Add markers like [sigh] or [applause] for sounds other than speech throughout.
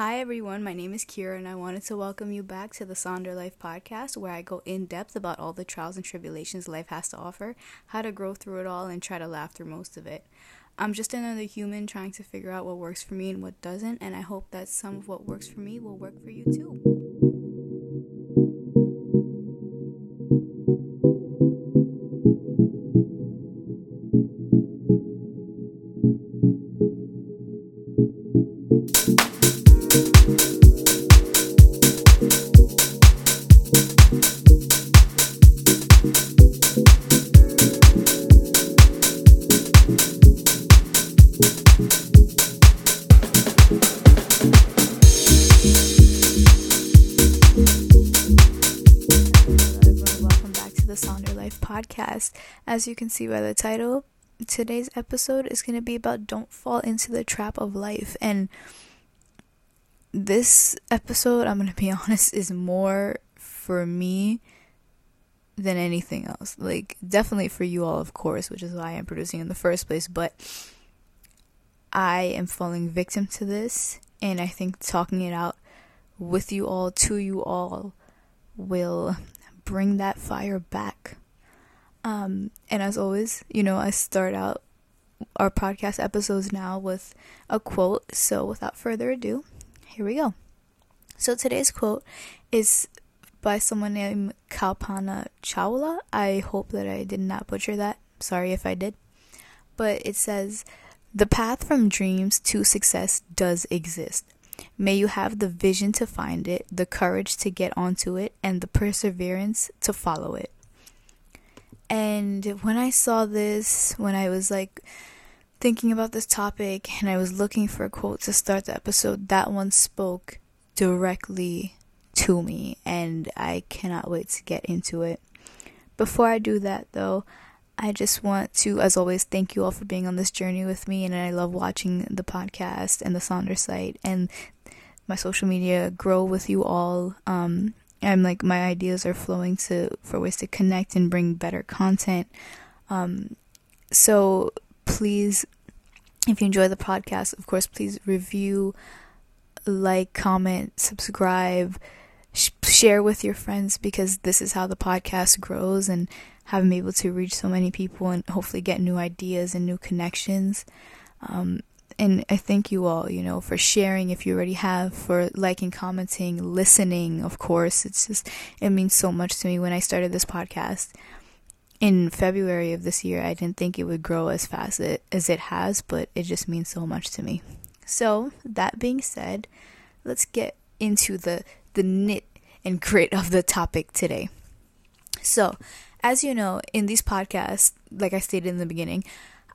Hi, everyone. My name is Kira, and I wanted to welcome you back to the Sonder Life podcast, where I go in depth about all the trials and tribulations life has to offer, how to grow through it all, and try to laugh through most of it. I'm just another human trying to figure out what works for me and what doesn't, and I hope that some of what works for me will work for you too. As you can see by the title, today's episode is going to be about don't fall into the trap of life. And this episode, I'm going to be [laughs] honest, is more for me than anything else. Like, definitely for you all, of course, which is why I'm producing in the first place. But I am falling victim to this. And I think talking it out with you all, to you all, will bring that fire back um, and as always, you know, I start out our podcast episodes now with a quote. So without further ado, here we go. So today's quote is by someone named Kalpana Chawla. I hope that I did not butcher that. Sorry if I did. But it says, The path from dreams to success does exist. May you have the vision to find it, the courage to get onto it, and the perseverance to follow it. And when I saw this, when I was like thinking about this topic and I was looking for a quote to start the episode, that one spoke directly to me, and I cannot wait to get into it. Before I do that, though, I just want to, as always, thank you all for being on this journey with me. And I love watching the podcast and the Sonder site and my social media grow with you all. Um, I'm like my ideas are flowing to for ways to connect and bring better content. Um, so please, if you enjoy the podcast, of course, please review, like, comment, subscribe, sh- share with your friends because this is how the podcast grows and been able to reach so many people and hopefully get new ideas and new connections. Um, and I thank you all, you know, for sharing if you already have, for liking, commenting, listening, of course. It's just, it means so much to me when I started this podcast in February of this year. I didn't think it would grow as fast as it has, but it just means so much to me. So, that being said, let's get into the, the knit and grit of the topic today. So, as you know, in these podcasts, like I stated in the beginning,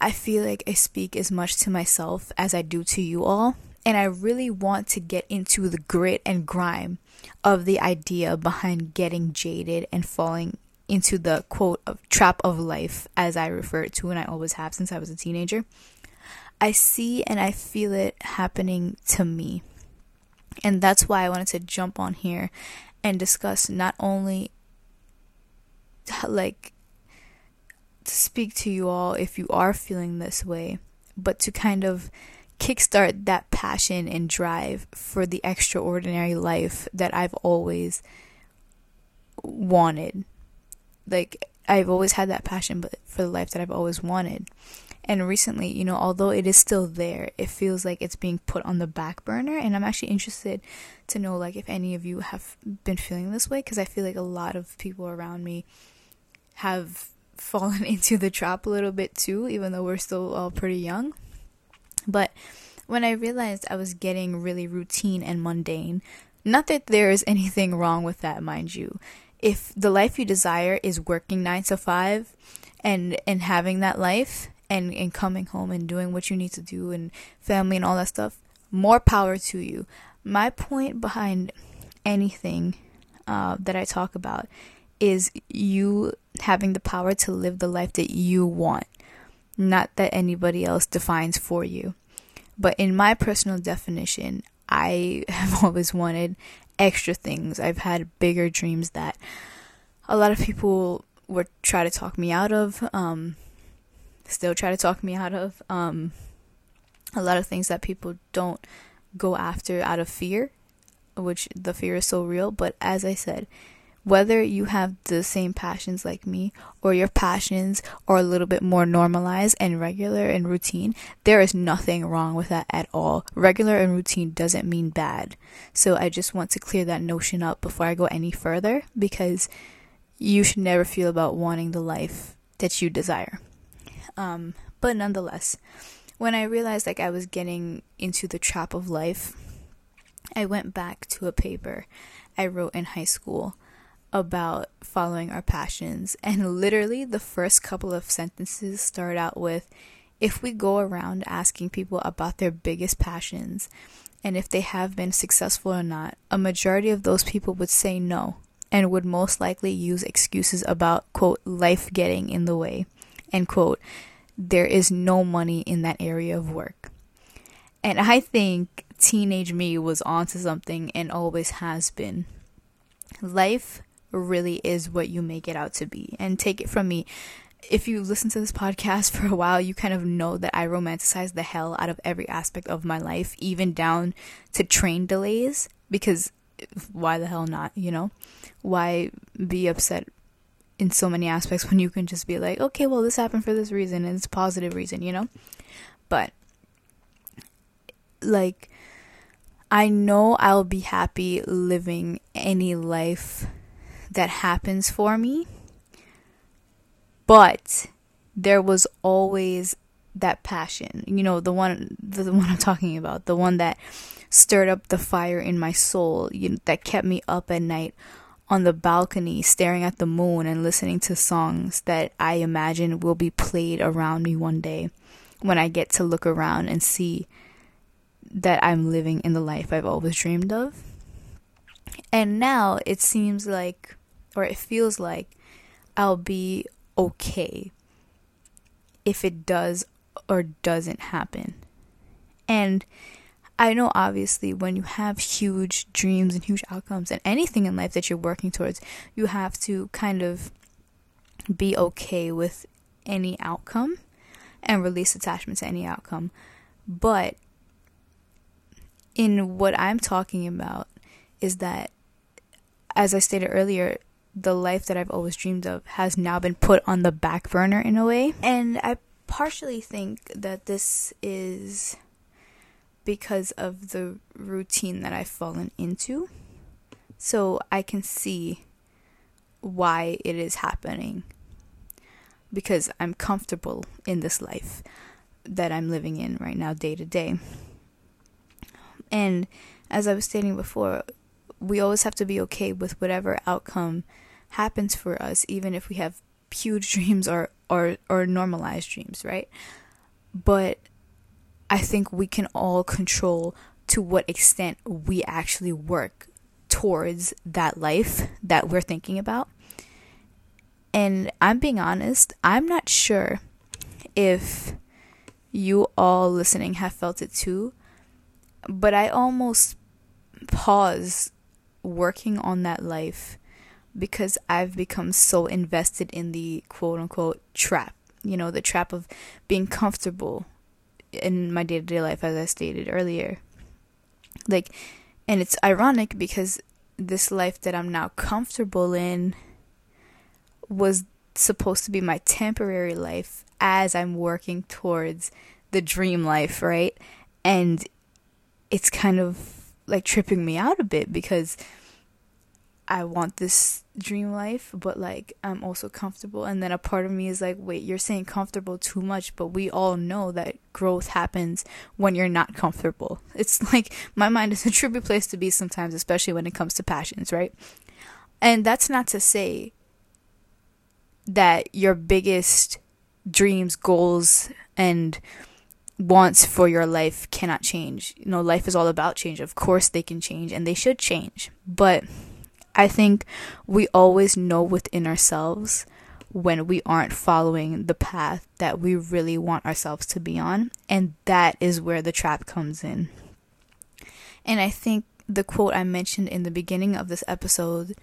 I feel like I speak as much to myself as I do to you all. And I really want to get into the grit and grime of the idea behind getting jaded and falling into the quote of trap of life, as I refer to and I always have since I was a teenager. I see and I feel it happening to me. And that's why I wanted to jump on here and discuss not only like to speak to you all if you are feeling this way, but to kind of kickstart that passion and drive for the extraordinary life that I've always wanted. Like I've always had that passion but for the life that I've always wanted. And recently, you know, although it is still there, it feels like it's being put on the back burner and I'm actually interested to know like if any of you have been feeling this way because I feel like a lot of people around me have fallen [laughs] into the trap a little bit too, even though we're still all pretty young. But when I realized I was getting really routine and mundane, not that there is [laughs] anything wrong with that, mind you. If the life you desire is working nine to five and and having that life and, and coming home and doing what you need to do and family and all that stuff, more power to you. My point behind anything uh, that I talk about is you having the power to live the life that you want, not that anybody else defines for you. But in my personal definition, I [laughs] have always wanted extra things. I've had bigger dreams that a lot of people would try to talk me out of, um, still try to talk me out of. Um, a lot of things that people don't go after out of fear, which the fear is so real. But as I said, whether you have the same passions like me or your passions are a little bit more normalized and regular and routine, there is nothing wrong with that at all. Regular and routine doesn't mean bad. So I just want to clear that notion up before I go any further because you should never feel about wanting the life that you desire. Um, but nonetheless, when I realized like I was getting into the trap of life, I went back to a paper I wrote in high school about following our passions. And literally, the first couple of sentences start out with if we go around asking people about their biggest passions and if they have been successful or not, a majority of those people would say no and would most likely use excuses about, quote, life getting in the way, end quote, there is no money in that area of work. And I think teenage me was onto something and always has been. Life really is what you make it out to be. And take it from me, if you listen to this podcast [laughs] for a while, you kind of know that I romanticize the hell out of every aspect of my life, even down to train delays, because why the hell not, you know? Why be upset in so many aspects [laughs] when you can just be like, okay, well, this happened for this reason and it's a positive reason, you know? But, like, I know I'll be happy living any life that happens for me. But there was always that passion. You know, the one the [laughs] one I'm talking about, the one that stirred up the fire in my soul, you know, that kept me up at night on the balcony staring at the moon and listening to songs that I imagine will be played around me one day when I get to look around and see that I'm living in the life I've always dreamed of. And now it seems like or it feels like I'll be okay if it does or doesn't happen. And I know obviously when you have huge dreams and huge outcomes and anything in life that you're working towards, you have to kind of be okay with any outcome and release attachment to any outcome. But in what I'm talking about is that, as I stated earlier, the life that I've always dreamed of has now been put on the back burner in a way. And I partially think that this is because of the routine that I've fallen into. So I can see why it is happening. Because I'm comfortable in this life that I'm living in right now, day to day. And as I was stating before, we always have to be okay with whatever outcome happens for us, even if we have huge [laughs] dreams or or or normalized dreams, right? But I think we can all control to what extent we actually work towards that life that we're thinking about. And I'm being honest, I'm not sure if you all listening have felt it too, but I almost pause working on that life because I've become so invested in the quote unquote trap. You know, the trap of being comfortable in my day to day life, as I stated earlier. Like, and it's ironic because this life that I'm now comfortable in was supposed to be my temporary life as I'm working towards the dream life, right? And it's kind of like tripping me out a bit because I want this dream life, but like I'm also comfortable. And then a part of me is like, wait, you're saying comfortable too much, but we all know that growth happens when you're not comfortable. It's [laughs] like my mind is a [laughs] trippy place to be sometimes, especially when it comes to passions, right? And that's not to say that your biggest dreams, goals, and wants for your life cannot change. You know, life is all about change. Of course, they can change and they should change, but I think we always know within ourselves when we aren't following the path that we really want ourselves to be on. And that is where the trap comes in. And I think the quote I mentioned in the beginning of this episode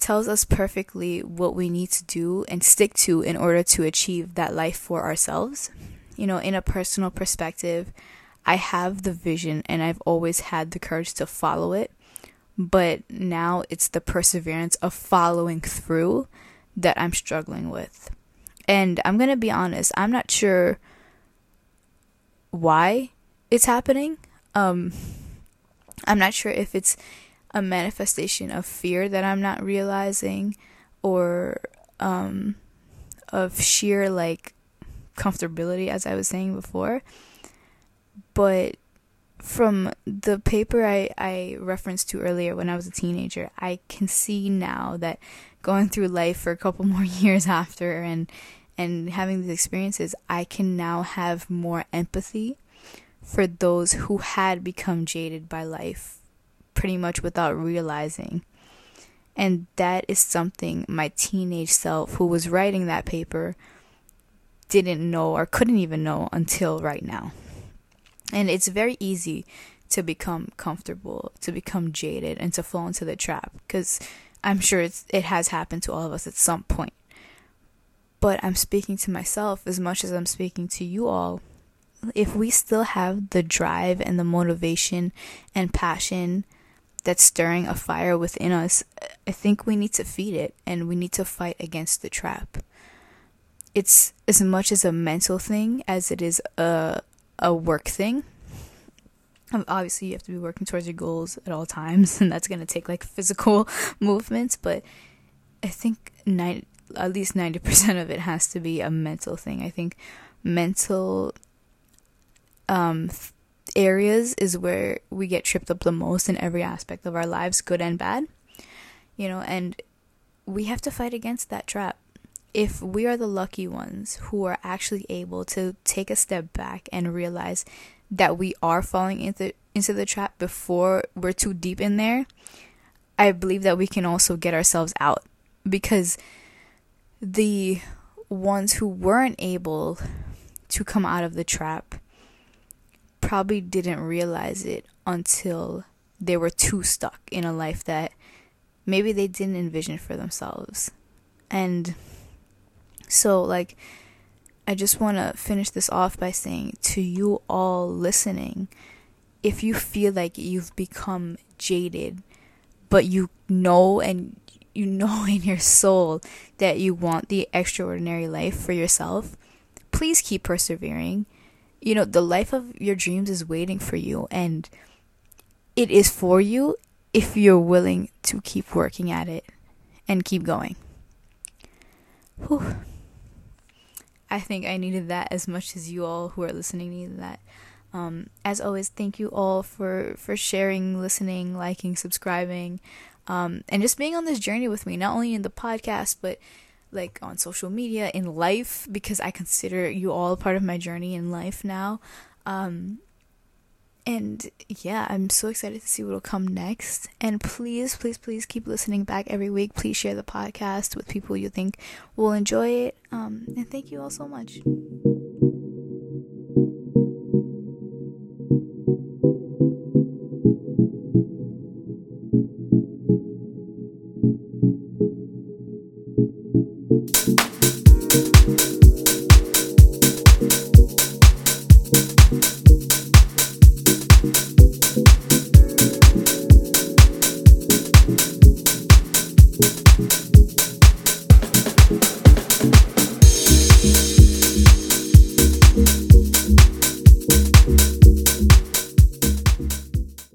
tells us perfectly what we need to do and stick to in order to achieve that life for ourselves. You know, in a personal perspective, I have the vision and I've always had the courage to follow it. But now it's the perseverance of following through that I'm struggling with. And I'm going to be honest, I'm not sure why it's happening. Um, I'm not sure if it's a manifestation of fear that I'm not realizing or um, of sheer like comfortability, as I was saying before. But from the paper I, I referenced to earlier when I was a teenager, I can see now that going through life for a couple [laughs] more years after and and having these experiences, I can now have more empathy for those who had become jaded by life pretty much without realizing. And that is something my teenage self, who was writing that paper, didn't know or couldn't even know until right now. And it's very easy to become comfortable, to become jaded, and to fall into the trap because I'm sure it's, it has happened to all of us at some point. But I'm speaking to myself as much as I'm speaking to you all. If we still have the drive and the motivation and passion that's stirring a fire within us, I think we need to feed it and we need to fight against the trap. It's as much as a mental thing as it is a a work thing. Um, obviously, you have to be working towards your goals at all times, [laughs] and that's going to take like physical [laughs] movements, but I think nine, at least 90% of it has to be a mental thing. I think mental um, areas is where we get tripped up the most in every aspect of our lives, good and bad. You know, and we have to fight against that trap. If we are the lucky ones who are actually able to take a step back and realize that we are falling into into the trap before we're too deep in there, I believe that we can also get ourselves out because the ones who weren't able to come out of the trap probably didn't realize it until they were too stuck in a life that maybe they didn't envision for themselves. And so, like, I just want to finish this off by saying to you all listening, if you feel like you've become jaded, but you know and you know [laughs] in your soul that you want the extraordinary life for yourself, please keep persevering you know, the life of your dreams is waiting for you and it is for you if you're willing to keep working at it and keep going. Whew. I think I needed that as much as you all who are listening needed that. Um, as always, thank you all for for sharing, listening, liking, subscribing, um, and just being on this journey with me. Not only in the podcast, but like on social media, in life, because I consider you all part of my journey in life now. Um, and yeah, I'm so excited to see what will come next. And please, please, please keep listening back every week. Please share the podcast with people you think will enjoy it. Um, and thank you all so much.